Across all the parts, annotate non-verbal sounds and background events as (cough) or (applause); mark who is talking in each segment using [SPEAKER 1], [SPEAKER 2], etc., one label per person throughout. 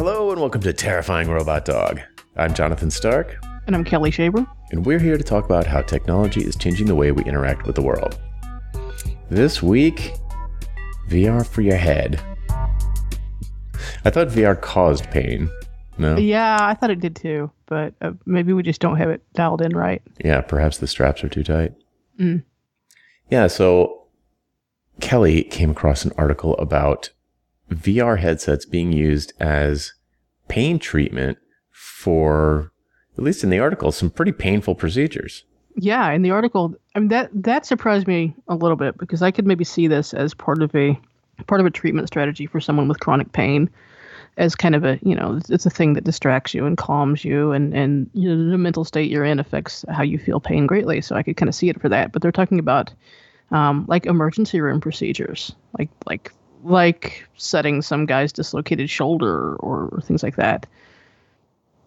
[SPEAKER 1] Hello and welcome to Terrifying Robot Dog. I'm Jonathan Stark,
[SPEAKER 2] And I'm Kelly Shaver.
[SPEAKER 1] and we're here to talk about how technology is changing the way we interact with the world. This week, VR for your head. I thought VR caused pain. No?
[SPEAKER 2] Yeah, I thought it did too, but uh, maybe we just don't have it dialed in right.
[SPEAKER 1] Yeah, perhaps the straps are too tight.
[SPEAKER 2] Mm.
[SPEAKER 1] Yeah, so Kelly came across an article about VR headsets being used as pain treatment for, at least in the article, some pretty painful procedures.
[SPEAKER 2] Yeah, in the article, I mean that that surprised me a little bit because I could maybe see this as part of a part of a treatment strategy for someone with chronic pain, as kind of a you know it's- a thing that distracts you and calms you and and you know, the mental state you're in affects how you feel pain greatly. So I could kind of see it for that. But they're talking about um, like emergency room procedures, like like like setting some guy's dislocated shoulder or, or things like that.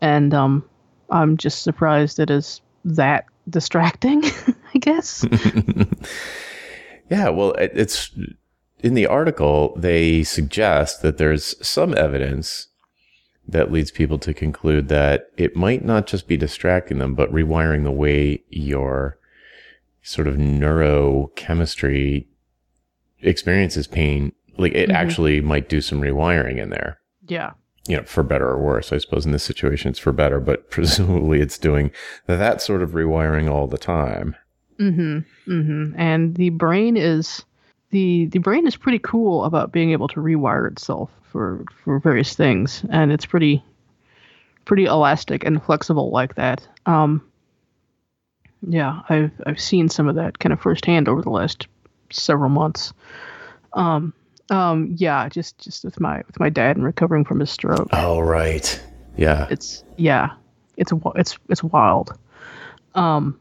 [SPEAKER 2] And um, I'm just surprised it is that distracting. (laughs) I guess. (laughs)
[SPEAKER 1] yeah, well, it, it's in the article, they suggest that there's some evidence that leads people to conclude that it might not just be distracting them, but rewiring the way your sort of neurochemistry experiences pain. Like it
[SPEAKER 2] Mhm.
[SPEAKER 1] actually might do some rewiring in there.
[SPEAKER 2] yeah.
[SPEAKER 1] you know, for better or worse. I suppose in this situation it's for better, but (laughs) presumably it's doing that sort of rewiring all the time.
[SPEAKER 2] Mm-hmm. Mm-hmm. And the brain is the the brain is pretty cool about being able to rewire itself for for various things, and it's pretty pretty elastic and flexible like that. Um, yeah, I've I've seen some of that kind of firsthand over the last several months. Um, um, yeah, just just with my with my dad and recovering from his stroke.
[SPEAKER 1] Oh, right. Yeah.
[SPEAKER 2] it's yeah it's it's it's wild um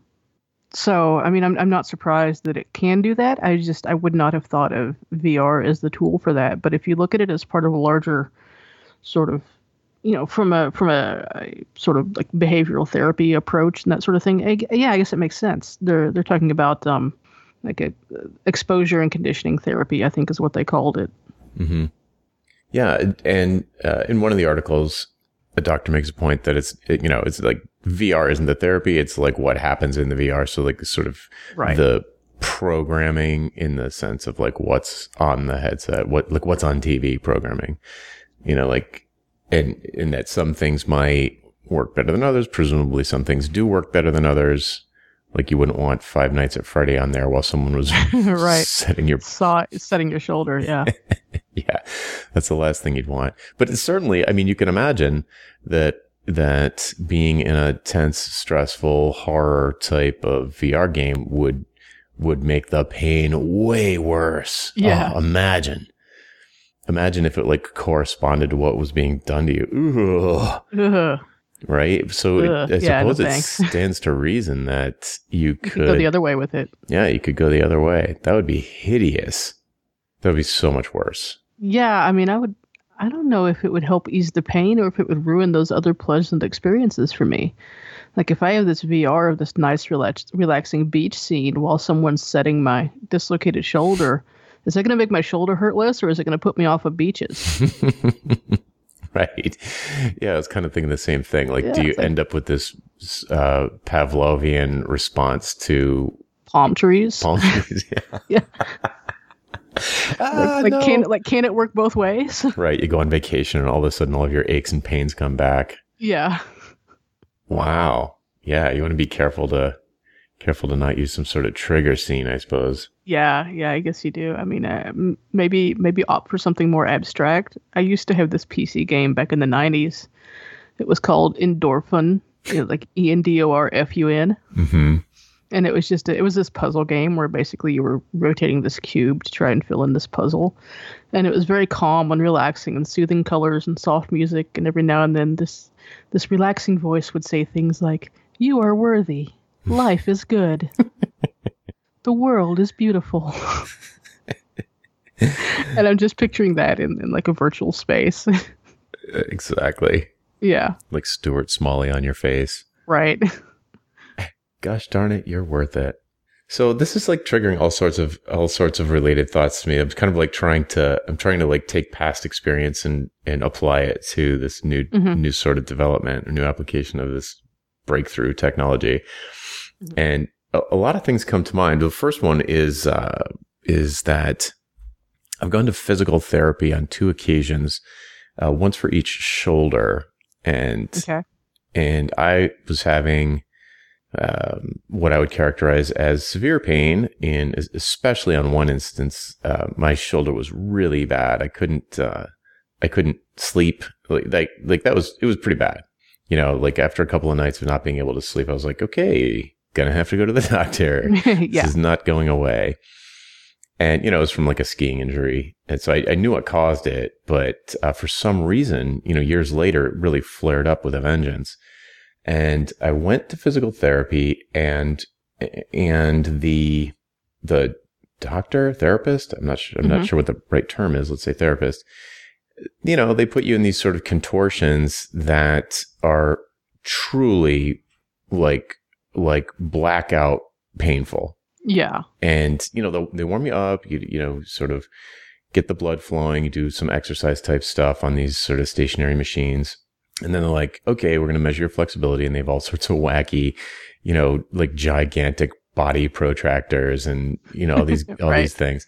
[SPEAKER 2] so i mean I'm, I'm not surprised that it can do that i just i would not have thought of vr as the tool for that but if you look at it as part of a larger sort of you know from a from a, a sort of like behavioral therapy approach and that sort of thing I yeah i guess it makes sense they're they're talking about um like a exposure and conditioning therapy i think is what they called it
[SPEAKER 1] hmm Yeah. And uh, in one of the articles, a doctor makes a point that it's, it, you know, it's like VR isn't the therapy. It's like what happens in the VR. So like sort of
[SPEAKER 2] Right.
[SPEAKER 1] the programming in the sense of like what's on the headset, what, like what's on TV programming, you know, like, and, and that some things might work better than others. Presumably some things do work better than others. Like you wouldn't want Five Nights at Freddy on there while someone was (laughs) (laughs)
[SPEAKER 2] Right.
[SPEAKER 1] setting your
[SPEAKER 2] saw setting your shoulder yeah (laughs)
[SPEAKER 1] yeah, that's the last thing you'd want. But it's certainly, I mean, you can imagine that that being in a tense, stressful horror type of VR game would would make the pain way worse.
[SPEAKER 2] Uh, yeah.
[SPEAKER 1] Oh, imagine. Imagine if it like corresponded to what was being done to you. Ugh. Right? So it,
[SPEAKER 2] Ugh.
[SPEAKER 1] I
[SPEAKER 2] Yeah, no
[SPEAKER 1] suppose it
[SPEAKER 2] thanks. (laughs)
[SPEAKER 1] stands to reason that you
[SPEAKER 2] you
[SPEAKER 1] could,
[SPEAKER 2] could go the other way with it
[SPEAKER 1] yeah, you could go the other way. That would be hideous. That would be so much worse.
[SPEAKER 2] Yeah, I mean, I would. I don't know if it would help ease the pain or if it would ruin those other pleasant experiences for me. Like if I have this VR of this nice, relax, relaxing beach scene while someone's setting my dislocated shoulder, is that going to make my shoulder hurt less, or is it going to put me off of beaches? (laughs) (laughs)
[SPEAKER 1] right. Yeah, I was kind of thinking the same thing. Like,
[SPEAKER 2] Yeah,
[SPEAKER 1] do you
[SPEAKER 2] like-
[SPEAKER 1] end up with this uh, Pavlovian response to
[SPEAKER 2] Palm trees.
[SPEAKER 1] palm (laughs) trees? yeah.
[SPEAKER 2] Yeah. (laughs)
[SPEAKER 1] Ah,
[SPEAKER 2] like,
[SPEAKER 1] no.
[SPEAKER 2] can like can it work both ways?
[SPEAKER 1] right. You go on vacation and all of a sudden all of your aches and pains come back.
[SPEAKER 2] yeah.
[SPEAKER 1] Wow. Yeah. You want to be careful to careful to not use some sort of trigger scene, I suppose.
[SPEAKER 2] Yeah, yeah, I guess you do. I mean, uh, m- maybe maybe opt for something more abstract. I used to have this PC game back in the '90s. It was called Endorfun, you know, like E N D O R F U N,
[SPEAKER 1] Mm-hmm.
[SPEAKER 2] and it was just a, it was this puzzle game where basically you were rotating this cube to try and fill in this puzzle, and it was very calm and relaxing and soothing colors and soft music, and every now and then this this relaxing voice would say things like, "You are worthy. Life is good." (laughs) the world is beautiful. (laughs) and I'm just picturing that in, in like a virtual space. (laughs)
[SPEAKER 1] Exactly.
[SPEAKER 2] yeah,
[SPEAKER 1] Like Stuart Smalley on your face.
[SPEAKER 2] right.
[SPEAKER 1] Gosh darn it, you're worth it. So this is like triggering all sorts of all sorts of related thoughts to me. I'm kind of like trying to I'm trying to like take past experience and and apply it to this new
[SPEAKER 2] Mhm.
[SPEAKER 1] new sort of development or new application of this breakthrough technology. And a, a lot of things come to mind. The first one is uh, is that I've gone to physical therapy on two occasions, uh, once for each shoulder, and
[SPEAKER 2] Okay.
[SPEAKER 1] and I was having um, what I would characterize as severe pain. In especially on one instance, uh, my shoulder was really bad. I couldn't uh, I couldn't sleep. Like, like like that was it was pretty bad. You know, like after a couple of nights of not being able to sleep, I was like, okay, gonna have to go to the (laughs) doctor. (laughs)
[SPEAKER 2] yeah.
[SPEAKER 1] This is not going away. And, you know, it was from like a skiing injury. And so I, I knew what caused it, but uh, for some reason, you know, years later, it really flared up with a vengeance. And I went to physical therapy and, and the, the doctor, therapist, I'm not sure, I'm not
[SPEAKER 2] Mhm.
[SPEAKER 1] sure what the right term is. Let's say therapist. You know, they put you in these sort of contortions that are truly like, like blackout painful.
[SPEAKER 2] Yeah.
[SPEAKER 1] and you know they, they warm you up you you know sort of get the blood flowing you do some exercise type stuff on these sort of stationary machines. And then they're like okay we're going to measure your flexibility and they have all (laughs) sorts of wacky you know like gigantic body protractors and you know all these (laughs) all
[SPEAKER 2] Right.
[SPEAKER 1] these things.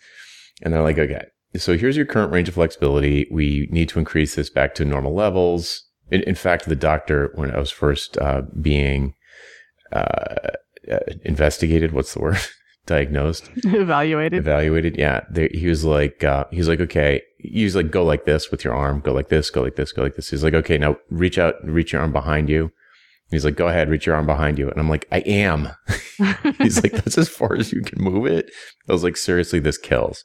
[SPEAKER 1] And they're like okay so here's your current range of flexibility. We need to increase this back to normal levels. In, in fact the doctor when i was first uh, being uh, uh, investigated what's the word? (laughs) Diagnosed?
[SPEAKER 2] Evaluated.
[SPEAKER 1] evaluated yeah. They, he was like uh, he was like okay he's like go like this with your arm go like this go like this go like this. He's like okay now reach out reach your arm behind you. He's like go ahead reach your arm behind you. And i'm like i am. (laughs) (laughs) He's like that's as far as you can move it? I was like seriously this kills.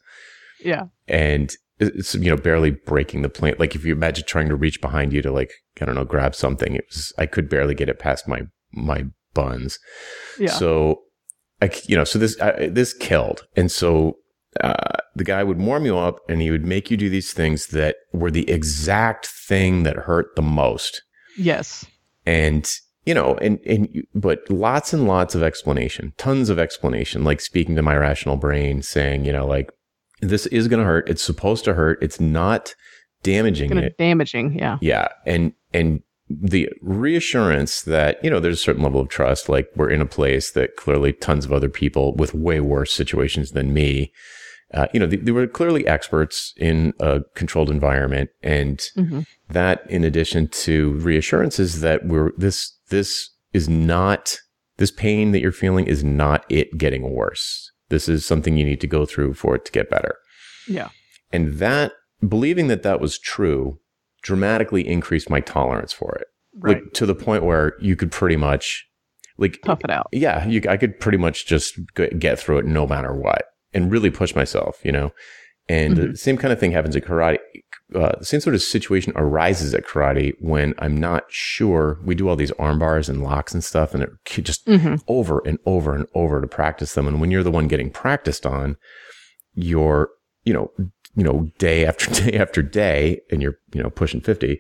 [SPEAKER 2] Yeah.
[SPEAKER 1] and it's you know barely breaking the plane like if you imagine trying to reach behind you to like i don't know grab something it was i could barely get it past my my buns
[SPEAKER 2] Yeah.
[SPEAKER 1] so, I, you know, so this I, this killed, and so uh, the guy would warm you up, and he would make you do these things that were the exact thing that hurt the most,
[SPEAKER 2] yes.
[SPEAKER 1] and you know, and and but lots and lots of explanation, tons of explanation, like speaking to my rational brain, saying, you know, like this is going to hurt. It's supposed to hurt. It's not damaging
[SPEAKER 2] Gonna
[SPEAKER 1] it.
[SPEAKER 2] damaging. Yeah.
[SPEAKER 1] Yeah. And, and the reassurance that, you know, there's a certain level of trust, like we're in a place that clearly tons of other people with way worse situations than me, uh, you know, they, they were clearly experts in a controlled environment. And
[SPEAKER 2] hmm
[SPEAKER 1] that in addition to reassurances that we're, this, this is not, this pain that you're feeling is not it getting worse. This is something you need to go through for it to get better.
[SPEAKER 2] Yeah.
[SPEAKER 1] And that, believing that that was true, dramatically increased my tolerance for it.
[SPEAKER 2] Right.
[SPEAKER 1] Like to the point where you could pretty much, like,
[SPEAKER 2] Tough it out.
[SPEAKER 1] yeah, you, I could pretty much just get through it no matter what and really push myself, you know? And
[SPEAKER 2] Mhm.
[SPEAKER 1] the same kind of thing happens at karate. Uh, the same sort of situation arises at karate when I'm not sure. We do all these arm bars and locks and stuff, and it c- just
[SPEAKER 2] hmm
[SPEAKER 1] over and over and over to practice them. And when you're the one getting practiced on, you're, you know, you know, day after (laughs) day after day, and you're, you know, pushing 50,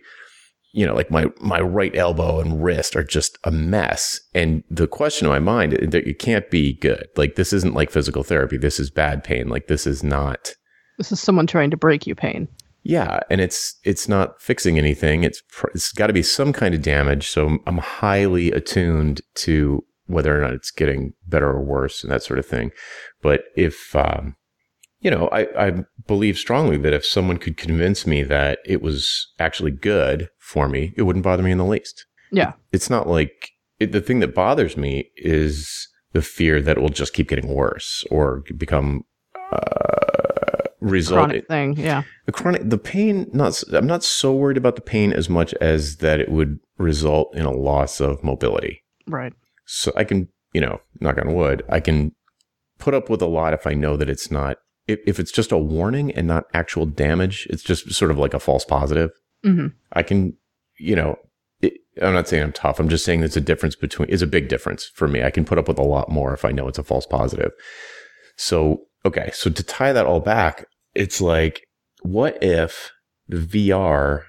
[SPEAKER 1] you know, like my, my right elbow and wrist are just a mess. And the question in my mind, it, it can't be good. Like this isn't like physical therapy. This is bad pain. Like this is not,
[SPEAKER 2] This is someone trying to break you pain.
[SPEAKER 1] yeah, and it's it's not fixing anything. It's it's got to be some kind of damage. So I'm highly attuned to whether or not it's getting better or worse and that sort of thing. But if um, you know, I, I believe strongly that if someone could convince me that it was actually good for me, it wouldn't bother me in the least.
[SPEAKER 2] Yeah.
[SPEAKER 1] It's not like it, the thing that bothers me is the fear that it will just keep getting worse or become uh, result
[SPEAKER 2] Chronic thing. Yeah.
[SPEAKER 1] the chronic the pain not i'm not so worried about the pain as much as that it would result in a loss of mobility
[SPEAKER 2] Right.
[SPEAKER 1] so i can you know knock on wood i can put up with a lot if i know that it's not if, if it's just a warning and not actual damage it's just sort of like a false positive.
[SPEAKER 2] Hmm
[SPEAKER 1] i can you know it, i'm not saying i'm tough. I'm just saying there's a difference between is a big difference for me. I can put up with a lot more if i know it's a false positive. So okay. So to tie that all back it's like what if the vr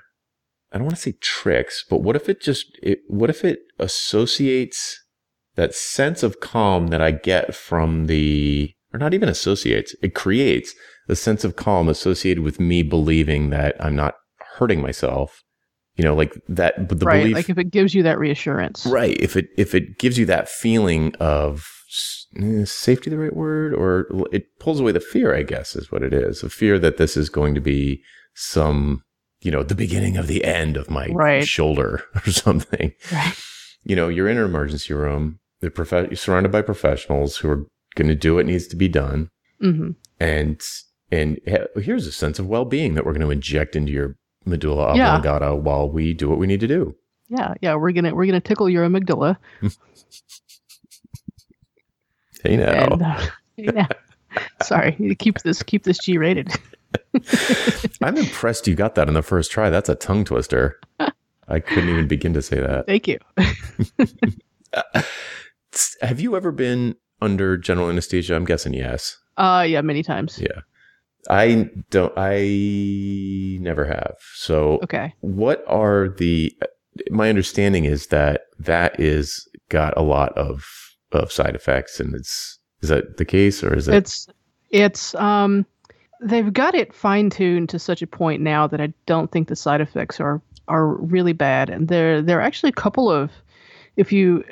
[SPEAKER 1] i don't want to say tricks but what if it just it, what if it associates that sense of calm that I get from the, or not even associates, it creates a sense of calm associated with me believing that I'm not hurting myself. You know, like that, but the
[SPEAKER 2] right.
[SPEAKER 1] belief,
[SPEAKER 2] like if it gives you that reassurance.
[SPEAKER 1] right? If it if it gives you that feeling of eh, safety, the right word, or it pulls away the fear, I guess, is what it is. A fear that this is going to be some, you know, the beginning of the end of my
[SPEAKER 2] Right.
[SPEAKER 1] shoulder (laughs) or something
[SPEAKER 2] Right.
[SPEAKER 1] you know, you're in an emergency room. They're prof- you're surrounded by professionals who are going to do what needs to be done.
[SPEAKER 2] hmm
[SPEAKER 1] And, and here's a sense of well-being that we're going to inject into your medulla
[SPEAKER 2] Yeah.
[SPEAKER 1] oblongata while we do what we need to do.
[SPEAKER 2] Yeah. Yeah. We're gonna we're gonna tickle your amygdala. (laughs)
[SPEAKER 1] Hey now.
[SPEAKER 2] And, uh, (laughs) yeah. Sorry. Keep this keep this G rated. (laughs)
[SPEAKER 1] I'm impressed you got that in the first try. That's a tongue twister. I couldn't even begin to say that.
[SPEAKER 2] Thank you.
[SPEAKER 1] Have you ever been under general anesthesia? I'm guessing yes.
[SPEAKER 2] Uh yeah, many times.
[SPEAKER 1] Yeah. I don't, I never have. So
[SPEAKER 2] Okay.
[SPEAKER 1] what are the my understanding is that that is got a lot of of side effects and it's is that the case or is it
[SPEAKER 2] It's it's um they've got it fine tuned to such a point now that I don't think the side effects are are really bad. And there there are actually a couple of if you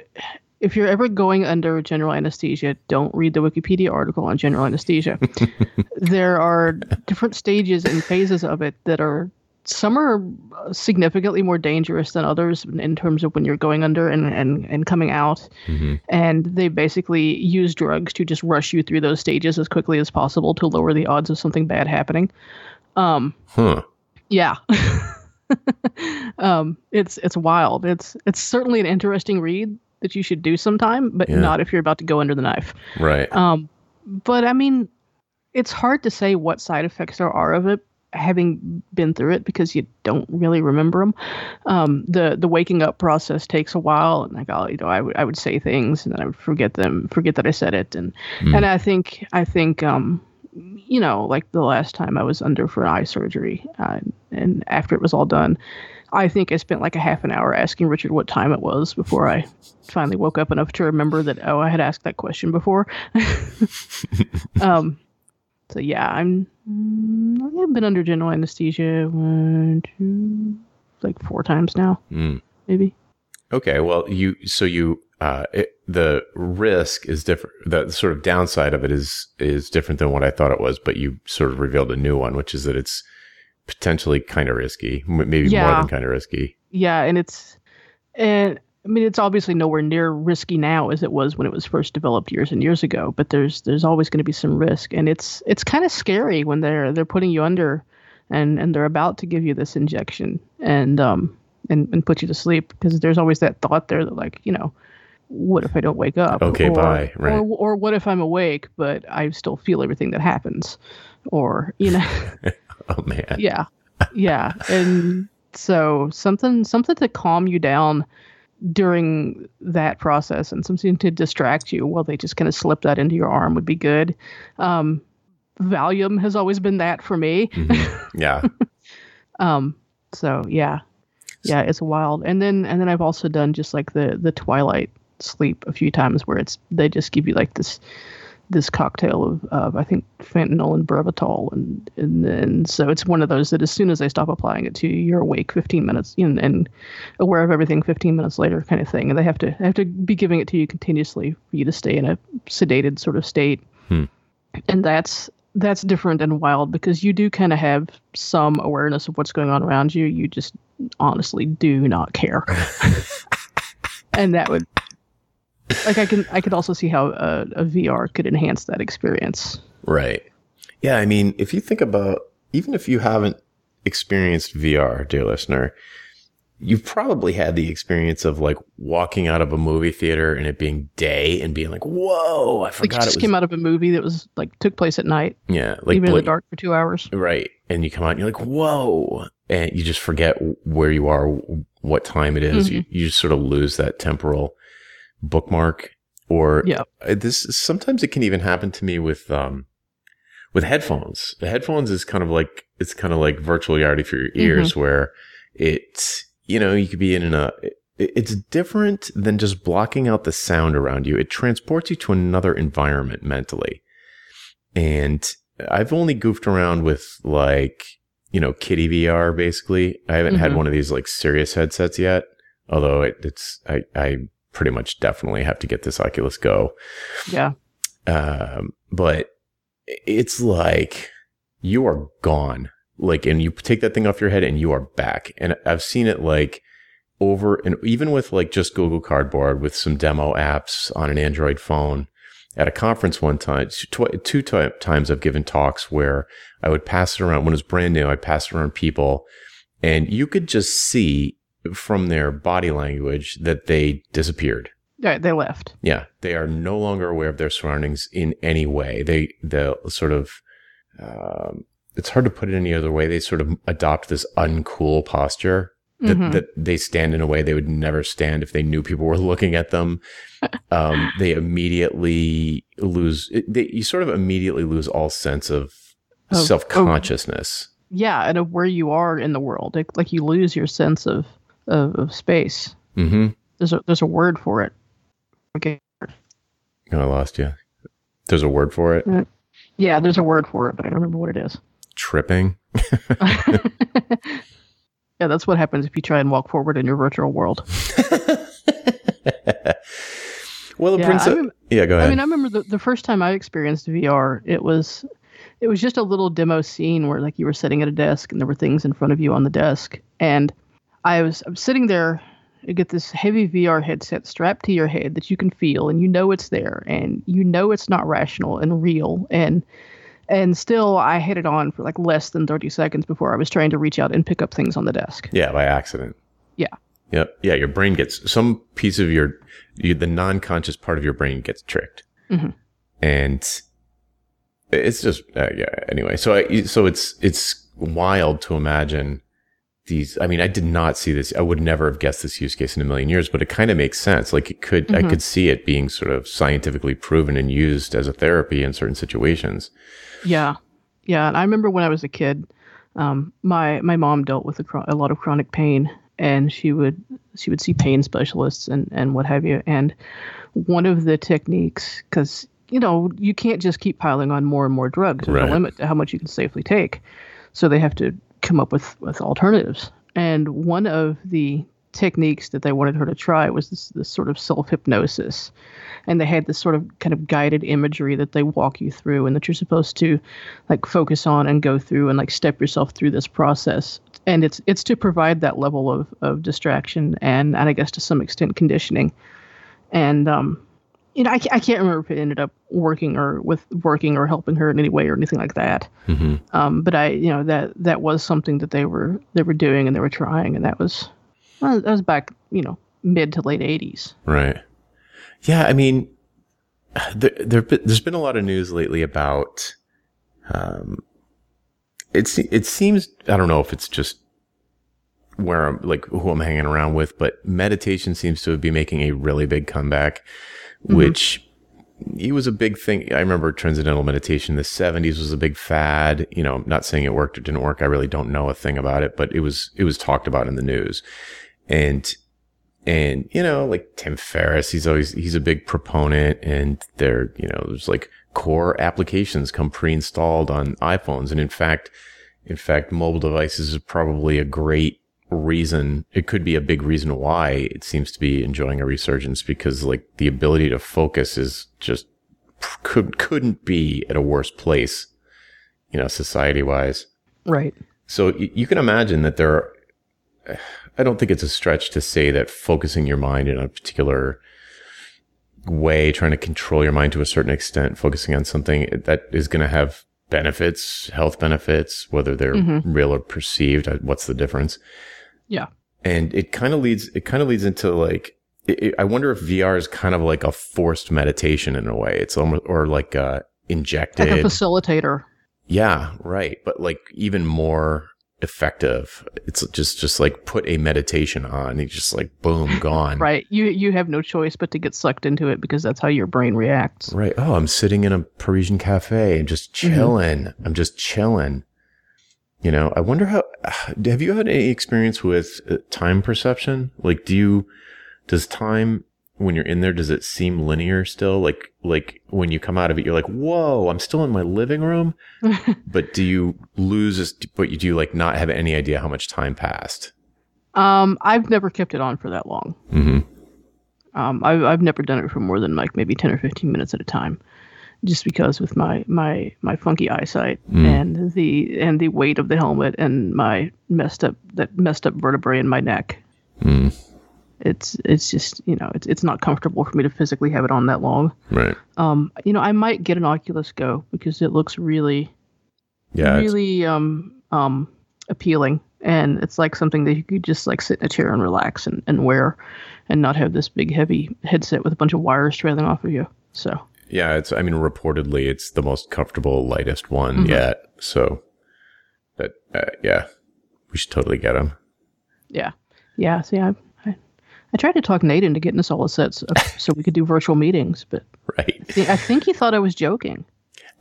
[SPEAKER 2] if you're ever going under general anesthesia, don't read the Wikipedia article on general anesthesia. (laughs) there are different stages and phases of it that are some are significantly more dangerous than others in- terms of when you're going under and, and, and coming out
[SPEAKER 1] Mhm.
[SPEAKER 2] and they basically use drugs to just rush you through those stages as quickly as possible to lower the odds of something bad happening. Um,
[SPEAKER 1] huh
[SPEAKER 2] yeah. (laughs) um, it's it's wild. It's it's certainly an interesting read that you should do sometime, but
[SPEAKER 1] Yeah.
[SPEAKER 2] not if you're about to go under the knife.
[SPEAKER 1] right
[SPEAKER 2] Um, but I mean, it's hard to say what side effects there are of it, having been through it, because you don't really remember them. Um, the the waking up process takes a while, and like I'll, you know, I would I would say things, and then I would forget them, forget that I said it, and
[SPEAKER 1] Hmm.
[SPEAKER 2] and I think I think um, you know, like the last time I was under for eye surgery, uh, and after it was all done. I think I spent like a half an hour asking Richard what time it was before I finally woke up enough to remember that oh I had asked that question before. (laughs) um, so yeah, I'm mm, I've been under general anesthesia one, two, like four times now,
[SPEAKER 1] Mm.
[SPEAKER 2] maybe.
[SPEAKER 1] okay well you so you uh it, the risk is different the sort of downside of it is is different than what i thought it was but you sort of revealed a new one which is that it's potentially kind of risky maybe more than kind of risky
[SPEAKER 2] Yeah, and it's and I mean it's obviously nowhere near risky now as it was when it was first developed years and years ago. But there's there's always going to be some risk, and it's it's kind of scary when they're they're putting you under, and and they're about to give you this injection and um and and put you to sleep because there's always that thought there that like you know. What if I don't wake up?
[SPEAKER 1] Okay,
[SPEAKER 2] or,
[SPEAKER 1] bye, right.
[SPEAKER 2] Or, or what if I'm awake but I still feel everything that happens? Or you know, (laughs) (laughs)
[SPEAKER 1] oh man.
[SPEAKER 2] Yeah. Yeah. And so something something to calm you down during that process and something to distract you while they just kind of slip that into your arm would be good. Um valium has always been that for me.
[SPEAKER 1] Mhm. (laughs) yeah.
[SPEAKER 2] Um so yeah. Yeah it's wild. And then and then i've also done just like the the twilight sleep a few times where it's they just give you like this this cocktail of, of I think fentanyl and Brevital, and and then so it's one of those that as soon as they stop applying it to you, you're awake 15 minutes and, and aware of everything 15 minutes later kind of thing. And they have to they have to be giving it to you continuously for you to stay in a sedated sort of state.
[SPEAKER 1] Hmm.
[SPEAKER 2] And that's that's different and wild because you do kind of have some awareness of what's going on around you. You just honestly do not care. (laughs) and that would like I can I could also see how a, a VR could enhance that experience.
[SPEAKER 1] Right. Yeah. I mean, if you think about, even if you haven't experienced VR, dear listener, you've probably had the experience of like walking out of a movie theater and it being day and being like, whoa, I
[SPEAKER 2] Like you
[SPEAKER 1] forgot
[SPEAKER 2] just
[SPEAKER 1] it was.
[SPEAKER 2] came out of a movie that was like took place at night,
[SPEAKER 1] yeah. Like,
[SPEAKER 2] even in the dark for two hours.
[SPEAKER 1] right. And you come out and you're like, whoa. And you just forget where you are, what time it is. Mm-hmm. You, you just sort of lose that temporal bookmark or
[SPEAKER 2] Yeah.
[SPEAKER 1] uh, this sometimes it can even happen to me with um with headphones the headphones is kind of like it's kind of like virtual reality for your ears where it's you know you could be in a it's different than just blocking out the sound around you. It transports you to another environment mentally. And I've only goofed around with like, you know, kitty VR basically. I haven't mm-hmm. had one of these like serious headsets yet. Although it, it's, I, I pretty much definitely have to get this Oculus Go.
[SPEAKER 2] Yeah.
[SPEAKER 1] Um, but it's like you are gone. Like, and you take that thing off your head and you are back. And I've seen it like over and even with like just Google Cardboard with some demo apps on an Android phone at a conference one time, tw- two t- times I've given talks where I would pass it around when it was brand new. I passed it around people and you could just see from their body language that they disappeared.
[SPEAKER 2] Yeah, they left.
[SPEAKER 1] Yeah, they are no longer aware of their surroundings in any way. They the sort of um, it's hard to put it any other way. They sort of adopt this uncool posture that, mm-hmm. that they stand in a way they would never stand if they knew people were (laughs) looking at them. Um, they immediately lose. They, you sort of immediately lose all sense of oh, self consciousness.
[SPEAKER 2] Yeah, and of where you are in the world. Like you lose your sense of of, of space.
[SPEAKER 1] Mm-hmm.
[SPEAKER 2] There's a there's a word for it. Okay.
[SPEAKER 1] Oh, I lost you. There's a word for it. Uh,
[SPEAKER 2] yeah, there's a word for it, but I don't remember what it is.
[SPEAKER 1] Tripping. (laughs) (laughs)
[SPEAKER 2] Yeah, that's what happens if you try and walk forward in your virtual world. (laughs)
[SPEAKER 1] well, the yeah, princess. yeah, go ahead.
[SPEAKER 2] I mean, I remember the, the first time I experienced VR. It was, it was just a little demo scene where like you were sitting at a desk and there were things in front of you on the desk, and I was I'm sitting there. You get this heavy VR headset strapped to your head that you can feel, and you know it's there, and you know it's not rational and real, and and still I had it on for like less than 30 seconds before I was trying to reach out and pick up things on the desk.
[SPEAKER 1] Yeah, by accident.
[SPEAKER 2] Yeah.
[SPEAKER 1] Yep. Yeah, your brain gets some piece of your, you, the non-conscious part of your brain gets tricked,
[SPEAKER 2] mm-hmm.
[SPEAKER 1] and it's just uh, yeah. Anyway, so I, so it's it's wild to imagine these i mean i did not see this i would never have guessed this use case in a million years but it kind of makes sense. Like it could mm-hmm. i could see it being sort of scientifically proven and used as a therapy in certain situations.
[SPEAKER 2] Yeah. Yeah and i remember when i was a kid um, my my mom dealt with a, a lot of chronic pain and she would she would see pain specialists and and what have you and one of the techniques because you know you can't just keep piling on more and more drugs. There's right. a limit to how much you can safely take. So they have to come up with with alternatives. And one of the techniques that they wanted her to try was this, this sort of self hypnosis. And they had this sort of kind of guided imagery that they walk you through and that you're supposed to like focus on and go through and like step yourself through this process. And it's it's to provide that level of, of distraction and, and I guess to some extent conditioning. And um, you know, I, I can't remember if it ended up working or with working or helping her in any way or anything like that.
[SPEAKER 1] Mm-hmm.
[SPEAKER 2] Um, but I, you know, that that was something that they were they were doing and they were trying, and that was well, that was back, you know, mid to late '80s.
[SPEAKER 1] Right. Yeah, I mean, (sighs) there, there there's been a lot of news lately about. Um, it's it seems I don't know if it's just where I'm like who I'm hanging around with, but meditation seems to be making a really big comeback mm-hmm. which he was a big thing. I remember transcendental meditation in the 70s was a big fad. You know, not saying it worked or didn't work. I really don't know a thing about it, but it was, it was talked about in the news. And, and, you know, like Tim Ferriss, he's always, he's a big proponent and there, you know, there's like core applications come pre-installed on iPhones. And in fact, in fact, mobile devices is probably a great reason it could be a big reason why it seems to be enjoying a resurgence because like the ability to focus is just could couldn't be at a worse place you know society wise
[SPEAKER 2] right.
[SPEAKER 1] So y- you can imagine that there are i don't think it's a stretch to say that focusing your mind in a particular way trying to control your mind to a certain extent focusing on something that is going to have benefits health benefits whether they're mm-hmm. real or perceived what's the difference
[SPEAKER 2] yeah.
[SPEAKER 1] And it kind of leads, it kind of leads into like, it, it, I wonder if VR is kind of like a forced meditation in a way. It's almost, or like uh injected.
[SPEAKER 2] Like a facilitator.
[SPEAKER 1] Yeah, right. But like even more effective. It's just, just like put a meditation on. It's just like boom, (laughs) gone.
[SPEAKER 2] right. You, you have no choice but to get sucked into it because that's how your brain reacts.
[SPEAKER 1] Right. Oh, I'm sitting in a Parisian cafe and just mm-hmm. chilling. Mm-hmm. I'm just chilling. You know, I wonder how. (sighs) Have you had any experience with uh, time perception? Like, do you does time when you're in there does it seem linear still? Like, like when you come out of it, you're like, whoa, I'm still in my living room. (laughs) but do you lose? this- But you do like not have any idea how much time passed.
[SPEAKER 2] Um, I've never kept it on for that long.
[SPEAKER 1] Mm-hmm.
[SPEAKER 2] Um, I've I've never done it for more than like maybe ten or fifteen minutes at a time, just because with my my my funky eyesight
[SPEAKER 1] Mm.
[SPEAKER 2] and the and the weight of the helmet and my messed up that messed up vertebrae in my neck.
[SPEAKER 1] Mm.
[SPEAKER 2] It's it's just you know it's it's not comfortable for me to physically have it on that long.
[SPEAKER 1] Right.
[SPEAKER 2] Um, you know I might get an Oculus Go because it looks really
[SPEAKER 1] Yeah.
[SPEAKER 2] really um um appealing and it's like something that you could just like sit in a chair and relax and, and wear and not have this big heavy headset with a bunch of wires trailing off of you so
[SPEAKER 1] Yeah, it's. I mean, reportedly, it's the most comfortable, lightest one
[SPEAKER 2] Mhm.
[SPEAKER 1] yet. So, but uh, yeah, we should totally get them.
[SPEAKER 2] yeah yeah see i i, I tried to talk nate into getting us all a set so, so we could do virtual meetings but
[SPEAKER 1] Right.
[SPEAKER 2] I i think he thought i was joking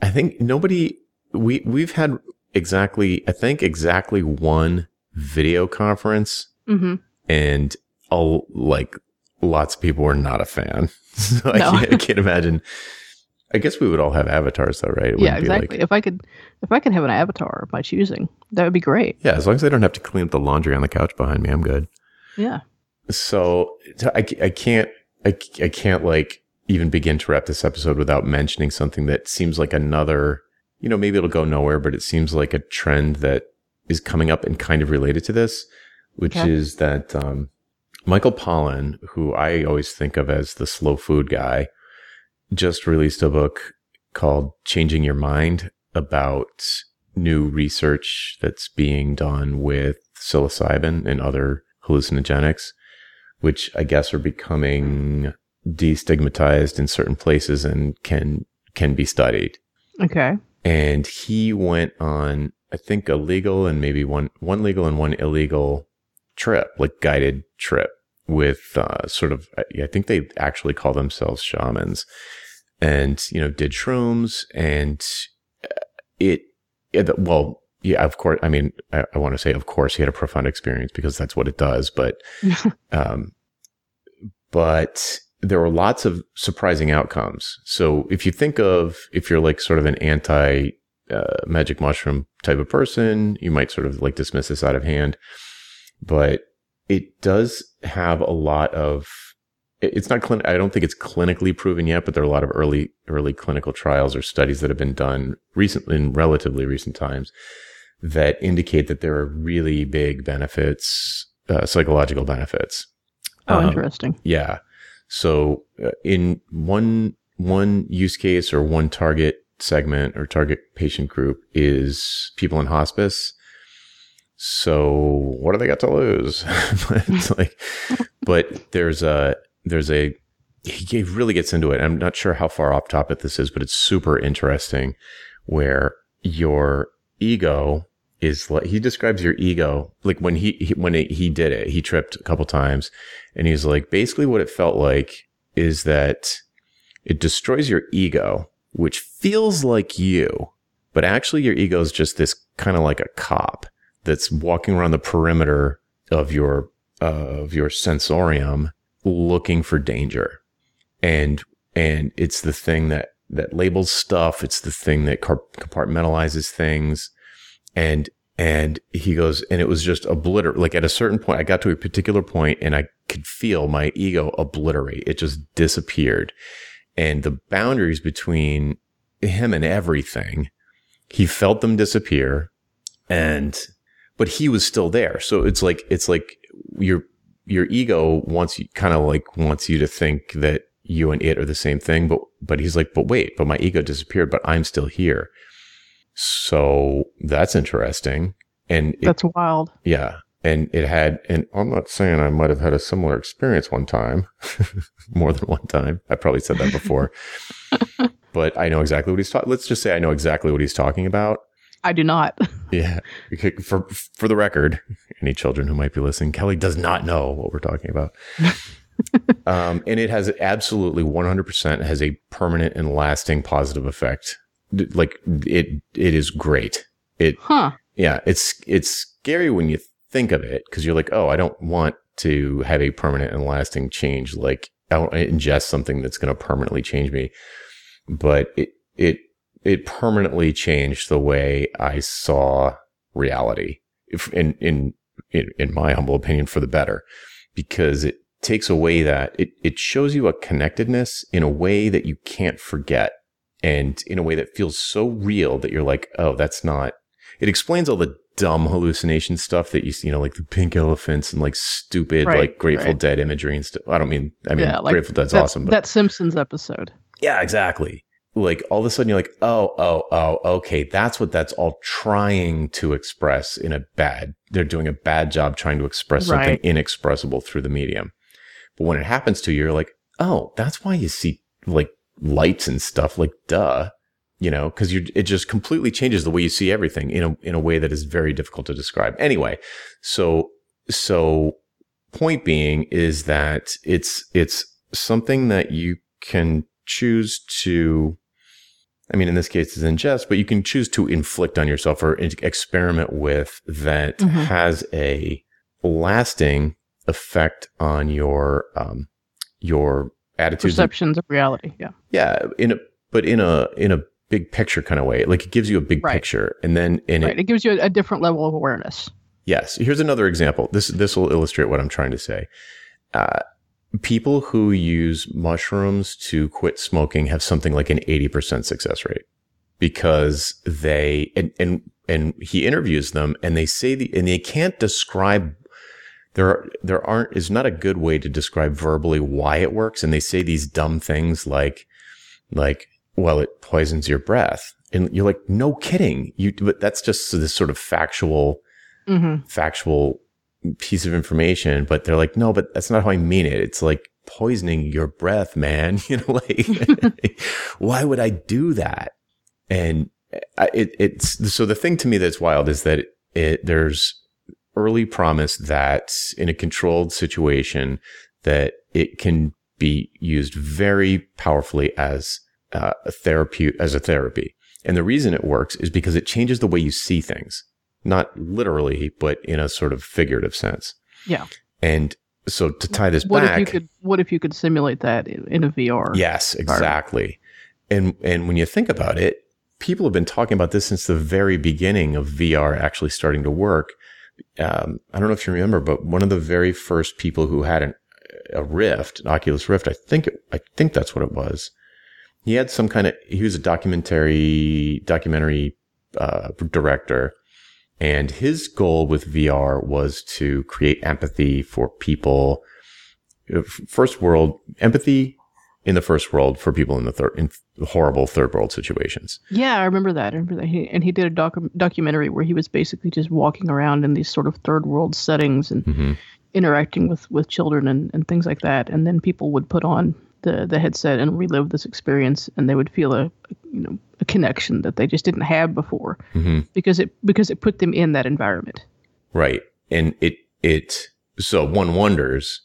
[SPEAKER 1] I think nobody. We we've had exactly. I think exactly one video conference,
[SPEAKER 2] mm-hmm
[SPEAKER 1] and all like lots of people were not a fan. (laughs) So I, can't, I can't imagine. I guess we would all have avatars, though, right? It
[SPEAKER 2] yeah exactly
[SPEAKER 1] Like,
[SPEAKER 2] if i could if i could have an avatar of my choosing that would be great
[SPEAKER 1] yeah, as long as I don't have to clean up the laundry on the couch behind me, I'm good.
[SPEAKER 2] yeah
[SPEAKER 1] So so I, I can't I, I can't like even begin to wrap this episode without mentioning something that seems like another you know maybe it'll go nowhere but it seems like a trend that is coming up and kind of related to this which
[SPEAKER 2] Okay.
[SPEAKER 1] is that um, Michael Pollan who I always think of as the slow food guy just released a book called Changing Your Mind about new research that's being done with psilocybin and other hallucinogenics, which I guess are becoming destigmatized in certain places and can can be studied.
[SPEAKER 2] okay
[SPEAKER 1] And he went on, I think, a legal and maybe one one legal and one illegal trip, like guided trip with uh, sort of. I I think they actually call themselves shamans, and you know did shrooms and uh, it. it well, yeah, of course. I mean, I, I want to say, of course, he had a profound experience because that's what it does. But, (laughs) um, but there were lots of surprising outcomes. So if you think of if you're like sort of an anti uh, magic mushroom type of person, you might sort of like dismiss this out of hand. But it does have a lot of. It's not clin. I don't think it's clinically proven yet, but there are a lot of early early clinical trials or studies that have been done recently in relatively recent times that indicate that there are really big benefits, uh, psychological benefits.
[SPEAKER 2] oh
[SPEAKER 1] Um,
[SPEAKER 2] interesting
[SPEAKER 1] yeah. So uh, in one one use case or one target segment or target patient group is people in hospice. So what do they got to lose? (laughs) it's like, but there's a there's a he really gets into it. I'm not sure how far off topic this is, but it's super interesting where your ego is like he describes your ego like when he, he when it, he did it he tripped a couple times and he's like basically what it felt like is that it destroys your ego which feels like you but actually your ego is just this kind of like a cop that's walking around the perimeter of your uh, of your sensorium looking for danger. And and it's the thing that that labels stuff. It's the thing that compartmentalizes things. And and he goes and it was just obliterate like at a certain point i got to a particular point and i could feel my ego obliterate. It just disappeared. And the boundaries between him and everything he felt them disappear. And but he was still there. So it's like it's like your your ego wants you kind of like wants you to think that you and it are the same thing but but he's like but wait but my ego disappeared but i'm still here. So that's interesting. And it,
[SPEAKER 2] that's wild.
[SPEAKER 1] Yeah. And it had and i'm not saying i might have had a similar experience one time (laughs) more than one time. I probably said that before. (laughs) But i know exactly what he's talking let's just say i know exactly what he's talking about
[SPEAKER 2] i do not. (laughs)
[SPEAKER 1] Yeah. For for the record any children who might be listening kelly does not know what we're talking about. (laughs) Um, and it has absolutely 100% has a permanent and lasting positive effect. Like it it is great. It
[SPEAKER 2] huh.
[SPEAKER 1] Yeah, it's it's scary when you think of it because you're like, oh, I don't want to have a permanent and lasting change. Like I don't ingest something that's going to permanently change me, but it it it permanently changed the way I saw reality. If in in in, in my humble opinion, for the better, because it takes away that it it shows you a connectedness in a way that you can't forget, and in a way that feels so real that you're like, oh, that's not. It explains all the dumb hallucination stuff that you see, you know, like the pink elephants and like stupid,
[SPEAKER 2] Right,
[SPEAKER 1] like Grateful
[SPEAKER 2] right.
[SPEAKER 1] Dead imagery and stuff. I don't mean, I mean,
[SPEAKER 2] Yeah, like
[SPEAKER 1] Grateful Dead's awesome, but
[SPEAKER 2] that Simpsons episode.
[SPEAKER 1] yeah, exactly. Like all of a sudden you're like, oh, oh, oh, okay. That's what that's all trying to express in a bad, they're doing a bad job trying to express something inexpressible through the medium. But when it happens to you, you're like, oh, that's why you see like lights and stuff. Like, duh, you know, cause you, it just completely changes the way you see everything in a, in a way that is very difficult to describe. Anyway, so, so point being is that it's, it's something that you can choose to, I mean, in this case, it's ingest, but you can choose to inflict on yourself or experiment with that
[SPEAKER 2] Mhm.
[SPEAKER 1] has a lasting effect on your, um, your attitudes. and-
[SPEAKER 2] Perceptions of reality. Yeah.
[SPEAKER 1] yeah. In a, but in a, in a big picture kind of way, like it gives you a big
[SPEAKER 2] Right.
[SPEAKER 1] picture and then in
[SPEAKER 2] right.
[SPEAKER 1] it,
[SPEAKER 2] It gives you a, a different level of awareness.
[SPEAKER 1] Yes. Here's another example. This this will illustrate what I'm trying to say. Uh, people who use mushrooms to quit smoking have something like an 80% success rate because they and and and he interviews them and they say the and they can't describe there are, there aren't is not a good way to describe verbally why it works. And they say these dumb things like like well it poisons your breath. And you're like no kidding. You but that's just this sort of factual
[SPEAKER 2] hmm
[SPEAKER 1] factual piece of information, but they're like, no, but that's not how I mean it. It's like poisoning your breath, man. (laughs) You know, like, (laughs) why would I do that? And I, it, it's so the thing to me that's wild is that it, there's early promise that in a controlled situation that it can be used very powerfully as uh, a therapy, as a therapy. And the reason it works is because it changes the way you see things not literally, but in a sort of figurative sense.
[SPEAKER 2] Yeah.
[SPEAKER 1] And so to tie this
[SPEAKER 2] What
[SPEAKER 1] back,
[SPEAKER 2] if you could? What if you could simulate that in, a VR?
[SPEAKER 1] yes, exactly. And and when you think about it, people have been talking about this since the very beginning of VR actually starting to work. Um, I don't know if you remember, but one of the very first people who had an, a Rift, an Oculus Rift, I think it, I think that's what it was. He had some kind of he was a documentary documentary uh, director, and his goal with VR was to create empathy for people, uh, first world empathy in the first world for people in the third, in horrible third world situations.
[SPEAKER 2] Yeah, I remember that. I remember that. He, and he did a docu- documentary where he was basically just walking around in these sort of third world settings and
[SPEAKER 1] hmm
[SPEAKER 2] interacting with, with children and, and things like that. And then people would put on the, the headset and relive this experience, and they would feel a, you know a connection that they just didn't have before
[SPEAKER 1] hmm
[SPEAKER 2] because it because it put them in that environment.
[SPEAKER 1] Right. And it, it, so one wonders,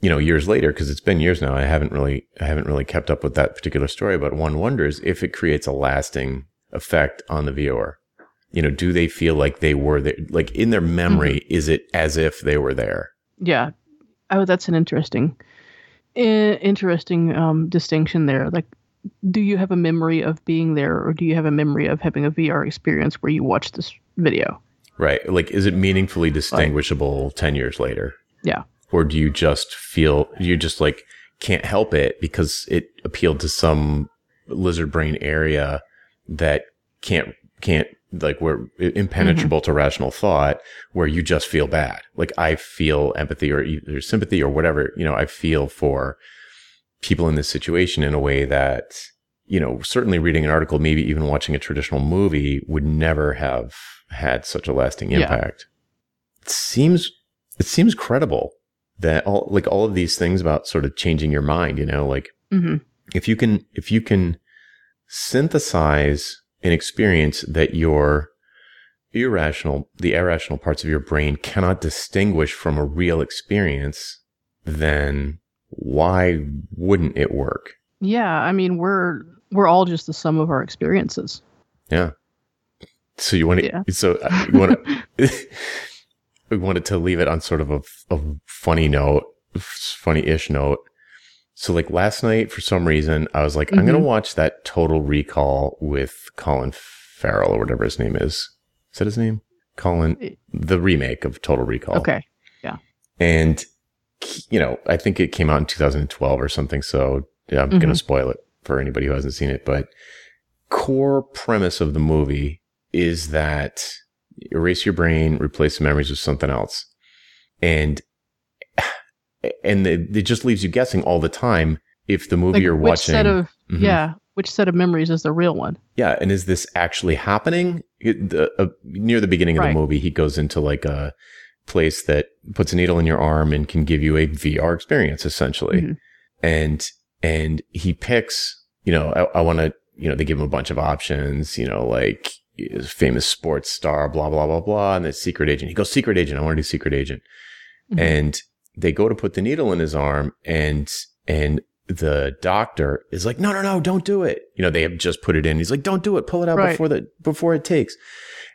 [SPEAKER 1] you know, years later, cause it's been years now. I haven't really, I haven't really kept up with that particular story, but one wonders if it creates a lasting effect on the viewer. You know, do they feel like they were there? Like in their memory, is it as if they were there?
[SPEAKER 2] Yeah. Oh, that's an interesting, interesting um, distinction there. Like, do you have a memory of being there, or do you have a memory of having a VR experience where you watch this video?
[SPEAKER 1] Right. Like, is it meaningfully distinguishable 10 years later?
[SPEAKER 2] Yeah.
[SPEAKER 1] Or do you just feel, you just like can't help it because it appealed to some lizard brain area that can't, can't, like, where impenetrable to rational thought, where you just feel bad. Like, I feel empathy or either sympathy or whatever, you know, I feel for people in this situation in a way that, you know, certainly reading an article, maybe even watching a traditional movie would never have had such a lasting
[SPEAKER 2] Yeah.
[SPEAKER 1] impact. It seems, it seems credible that all, like all of these things about sort of changing your mind, you know, like
[SPEAKER 2] hmm
[SPEAKER 1] if you can, if you can synthesize an experience that your irrational, the irrational parts of your brain cannot distinguish from a real experience, then why wouldn't it work?
[SPEAKER 2] Yeah, I mean, we're we're all just the sum of our experiences.
[SPEAKER 1] Yeah. So you want to,
[SPEAKER 2] Yeah.
[SPEAKER 1] so uh, you want to, we wanted to leave it on sort of a, a funny note, funny-ish note. So like last night, for some reason, I was like, I'm going to
[SPEAKER 2] Mhm.
[SPEAKER 1] watch that Total Recall with Colin Farrell or whatever his name is. Is that his name? Colin, the remake of Total Recall.
[SPEAKER 2] Okay. Yeah.
[SPEAKER 1] And, you know, I think it came out in 2012 or something. So yeah, I'm going to
[SPEAKER 2] Mhm.
[SPEAKER 1] spoil it for anybody who hasn't seen it. But core premise of the movie is that erase your brain, replace the memories with something else. And, and it, it just leaves you guessing all the time if the movie
[SPEAKER 2] Like,
[SPEAKER 1] you're
[SPEAKER 2] which
[SPEAKER 1] watching.
[SPEAKER 2] set of
[SPEAKER 1] Mhm.
[SPEAKER 2] yeah, which set of memories is the real one?
[SPEAKER 1] Yeah, and is this actually happening? It- the, uh, near the beginning of the movie, he goes into like a place that puts a needle in your arm and can give you a VR experience, essentially.
[SPEAKER 2] Mhm.
[SPEAKER 1] And and he picks, you know, I, I want to, you know, they give him a bunch of options, you know, like famous sports star, blah blah blah blah, and the secret agent. He goes secret agent. I want to do secret agent,
[SPEAKER 2] Mhm.
[SPEAKER 1] and they go to put the needle in his arm, and and the doctor is like, no, no, no, don't do it. You know, they have just put it in. He's like, don't do it. Pull it out
[SPEAKER 2] Right.
[SPEAKER 1] before the before it takes.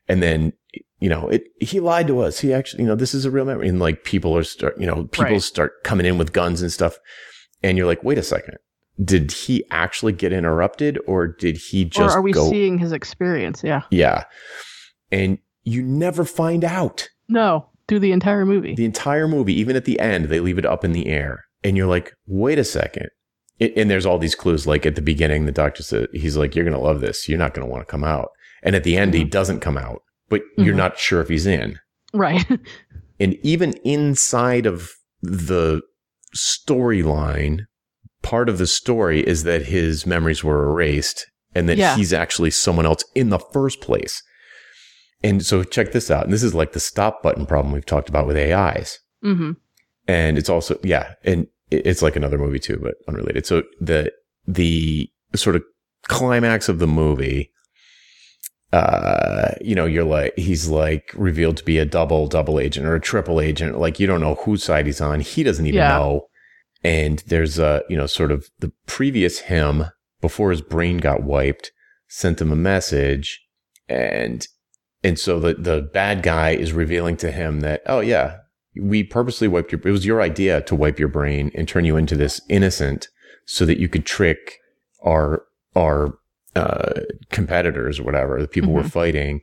[SPEAKER 1] And then, you know, it he lied to us. He actually, you know, this is a real memory. And like people are start, you know, people
[SPEAKER 2] Right.
[SPEAKER 1] start coming in with guns and stuff. And you're like, wait a second. Did he actually get interrupted or did he just or
[SPEAKER 2] are we
[SPEAKER 1] go?
[SPEAKER 2] seeing his experience? Yeah.
[SPEAKER 1] yeah. And you never find out
[SPEAKER 2] No, through the entire movie.
[SPEAKER 1] the entire movie, even at the end, they leave it up in the air. And you're like, wait a second. It, and there's all these clues. Like at the beginning, the doctor said, he's like, you're going to love this. You're not going to want to come out. And at the end, he
[SPEAKER 2] Mhm.
[SPEAKER 1] doesn't come out, but you're
[SPEAKER 2] Mhm.
[SPEAKER 1] not sure if he's in.
[SPEAKER 2] right. (laughs)
[SPEAKER 1] And even inside of the storyline, part of the story is that his memories were erased and that
[SPEAKER 2] Yeah.
[SPEAKER 1] he's actually someone else in the first place. And so check this out. And this is like the stop button problem we've talked about with AIs
[SPEAKER 2] hmm
[SPEAKER 1] and it's also yeah and it's like another movie too but unrelated. So the the sort of climax of the movie uh you know you're like he's like revealed to be a double double agent or a triple agent. Like you don't know whose side he's on. He doesn't even
[SPEAKER 2] Yeah.
[SPEAKER 1] know. And there's a you know sort of the previous him before his brain got wiped sent him a message and and so the the bad guy is revealing to him that oh yeah we purposely wiped your it was your idea to wipe your brain and turn you into this innocent so that you could trick our our uh competitors or whatever the people we're fighting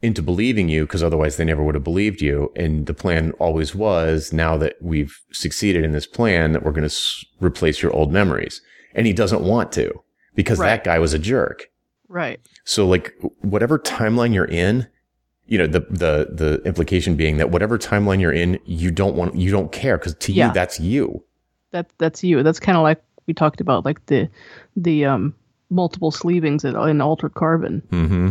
[SPEAKER 1] into believing you because otherwise they never would have believed you and the plan always was now that we've succeeded in this plan that we're going to s- replace your old memories and he doesn't want to because
[SPEAKER 2] Right.
[SPEAKER 1] that guy was a jerk
[SPEAKER 2] Right.
[SPEAKER 1] so like whatever timeline you're in, you know, the the the implication being that whatever timeline you're in, you don't want you don't care because to
[SPEAKER 2] Yeah.
[SPEAKER 1] you that's you.
[SPEAKER 2] That that's you. That's kind of like we talked about, like the the um multiple sleevings in, in altered carbon.
[SPEAKER 1] Mm-hmm.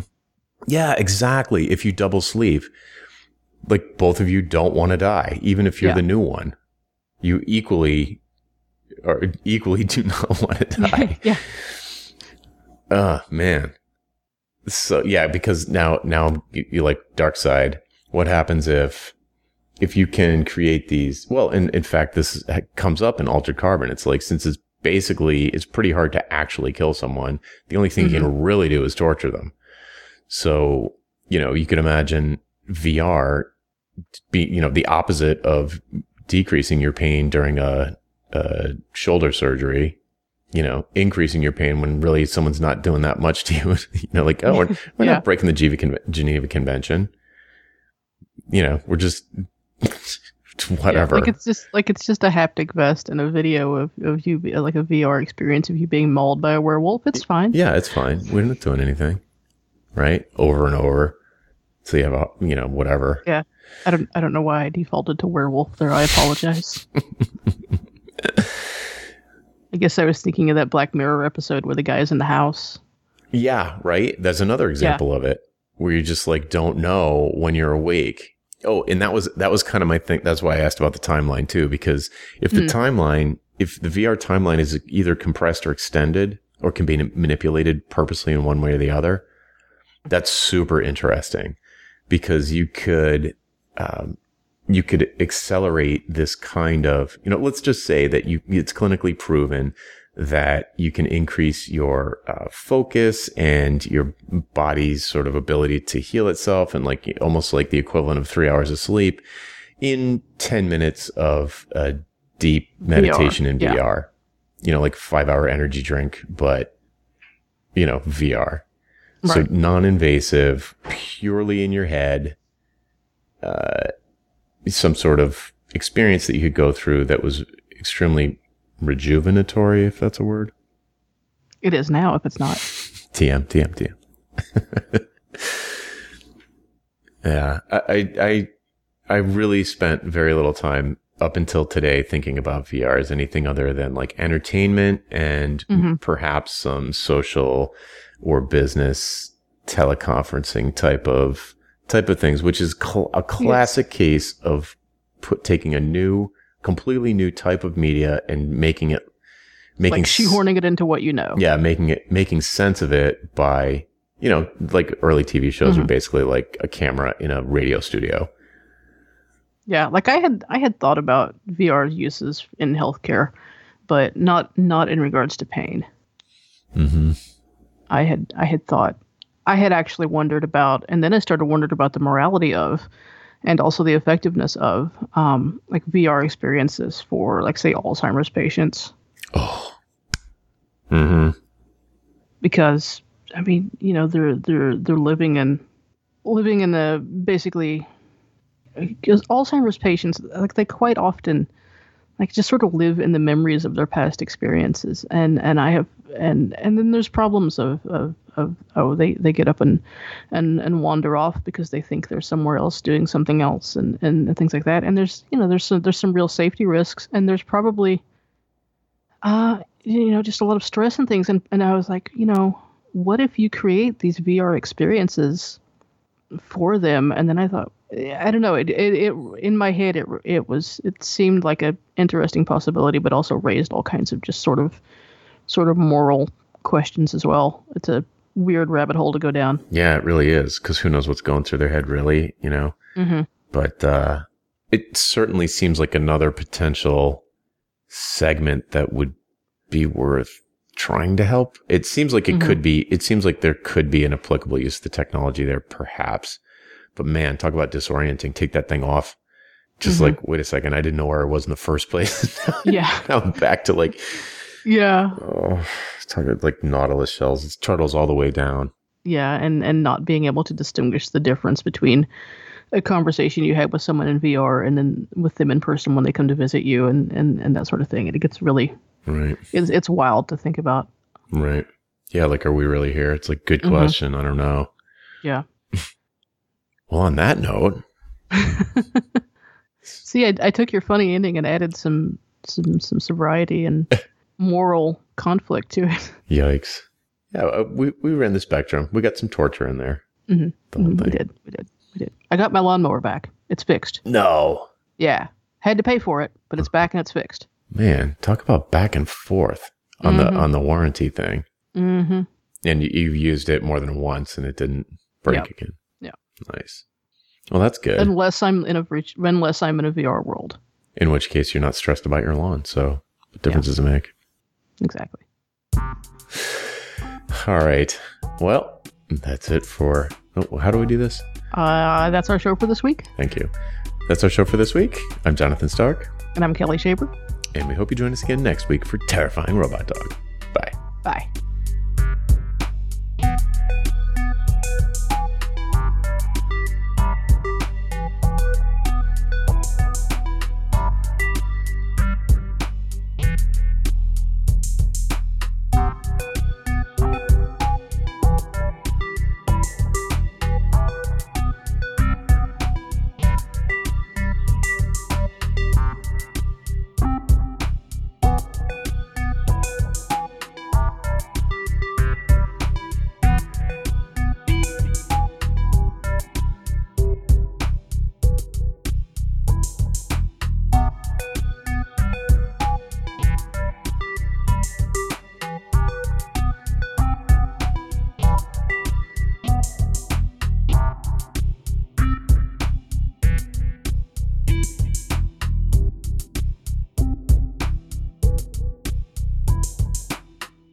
[SPEAKER 1] Yeah, exactly. If you double sleeve, like both of you don't want to die, even if you're
[SPEAKER 2] Yeah.
[SPEAKER 1] the new one. You equally or equally (laughs) do not want to (laughs) die.
[SPEAKER 2] yeah.
[SPEAKER 1] Oh man. So yeah, because now now you, like dark side. What happens if if you can create these? Well, in in fact, this comes up in altered carbon. It's like since it's basically it's pretty hard to actually kill someone. The only thing you can mm-hmm. really do is torture them. So you know you could imagine VR be you know the opposite of decreasing your pain during a, a shoulder surgery you know, increasing your pain when really someone's not doing that much to (laughs) you. you know, like, oh, we're, we're
[SPEAKER 2] Yeah.
[SPEAKER 1] not breaking the Geneva, Geneva Convention. You know, we're just whatever. (laughs)
[SPEAKER 2] Yeah, like it's just like it's just a haptic vest and a video of, of you like a VR experience of you being mauled by a werewolf. It's fine.
[SPEAKER 1] yeah, it's fine. We're not doing anything, right? Over and over. So you have a, you know, whatever.
[SPEAKER 2] Yeah. I don't I don't know why I defaulted to werewolf there. I apologize. (laughs) I guess I was thinking of that Black Mirror episode where the guy's in the house.
[SPEAKER 1] Yeah, right. That's another example of it where you just like don't know when you're awake. Oh, and that was that was kind of my thing. That's why I asked about the timeline too, because if the
[SPEAKER 2] Hmm.
[SPEAKER 1] timeline, if the VR timeline is either compressed or extended, or can be manipulated purposely in one way or the other, that's super interesting because you could um, you could accelerate this kind of you know let's just say that you it's clinically proven that you can increase your uh, focus and your body's sort of ability to heal itself and like almost like the equivalent of three hours of sleep in 10 minutes of uh, deep meditation VR, in yeah. VR. You know, like five hour energy drink, but you know, VR. Right. So non-invasive, purely in your head, uh, some sort of experience that you could go through that was extremely rejuvenatory, if that's a word.
[SPEAKER 2] It is now, if it's not.
[SPEAKER 1] TM, TM, TM. (laughs) yeah, I, I, I really spent very little time up until today thinking about VR as anything other than like entertainment and mm-hmm. perhaps some social or business teleconferencing type of type of things, which is cl- a classic yes. case of put taking a new completely new type of media and making it
[SPEAKER 2] making like shoehorning it into what you know.
[SPEAKER 1] Yeah, making it making sense of it by you know like early TV shows mm-hmm. were basically like a camera in a radio studio.
[SPEAKER 2] Yeah, like I had I had thought about VR uses in healthcare, but not not in regards to pain.
[SPEAKER 1] Mm-hmm.
[SPEAKER 2] I had I had thought I had actually wondered about, and then I started wondering about the morality of and also the effectiveness of um, like VR experiences for like say Alzheimer's patients.
[SPEAKER 1] Oh. Mm-hmm.
[SPEAKER 2] Because I mean, you know, they're they're they're living in living in the basically because Alzheimer's patients like they quite often like just sort of live in the memories of their past experiences and and I have and and then there's problems of of, of oh they, they get up and, and and wander off because they think they're somewhere else doing something else and, and, things like that and there's you know there's some there's some real safety risks and there's probably uh you know just a lot of stress and things and and I was like you know what if you create these VR experiences for them and then I thought I don't know. It, it, it in my head it it was it seemed like a interesting possibility, but also raised all kinds of just sort of sort of moral questions as well. It's a weird rabbit hole to go down.
[SPEAKER 1] Yeah, it really is because who knows what's going through their head, really, you know.
[SPEAKER 2] Mm-hmm.
[SPEAKER 1] But uh, it certainly seems like another potential segment that would be worth trying to help. It seems like it mm-hmm. could be. It seems like there could be an applicable use of the technology there, perhaps. But man, talk about disorienting. Take that thing off. Just mm-hmm. like, wait a second, I didn't know where I was in the first place. (laughs)
[SPEAKER 2] yeah.
[SPEAKER 1] now I'm back to like,
[SPEAKER 2] yeah.
[SPEAKER 1] Oh, talking like nautilus shells. It's turtles all the way down.
[SPEAKER 2] Yeah, and and not being able to distinguish the difference between a conversation you had with someone in VR and then with them in person when they come to visit you and and and that sort of thing. And it gets really
[SPEAKER 1] right.
[SPEAKER 2] It's it's wild to think about.
[SPEAKER 1] Right. Yeah. Like, are we really here? It's like good mm-hmm. question. Mm-hmm. I don't know.
[SPEAKER 2] Yeah. (laughs)
[SPEAKER 1] Well, on that note, (laughs)
[SPEAKER 2] see, I, I took your funny ending and added some some some sobriety and (laughs) moral conflict to it. (laughs)
[SPEAKER 1] Yikes! Yeah, uh, we we ran the spectrum. We got some torture in there.
[SPEAKER 2] Mm-hmm. Mm-hmm. We did. We did. We did. I got my lawnmower back. It's fixed.
[SPEAKER 1] No.
[SPEAKER 2] Yeah, had to pay for it, but it's back and it's fixed.
[SPEAKER 1] Man, talk about back and forth on mm-hmm. the on the warranty thing.
[SPEAKER 2] Mm-hmm.
[SPEAKER 1] And you, you've used it more than once, and it didn't break yep. again. Yeah. Nice. Well, that's good.
[SPEAKER 2] Unless I'm in a unless I'm in a VR world.
[SPEAKER 1] In which case, you're not stressed about your lawn. So, what difference yeah. does it make?
[SPEAKER 2] Exactly.
[SPEAKER 1] All right. Well, that's it for. Oh, how do we do this?
[SPEAKER 2] Uh, that's our show for this week.
[SPEAKER 1] Thank you. That's our show for this week. I'm Jonathan Stark.
[SPEAKER 2] And I'm Kelly Shaver.
[SPEAKER 1] And we hope you join us again next week for Terrifying Robot Dog. Bye.
[SPEAKER 2] Bye.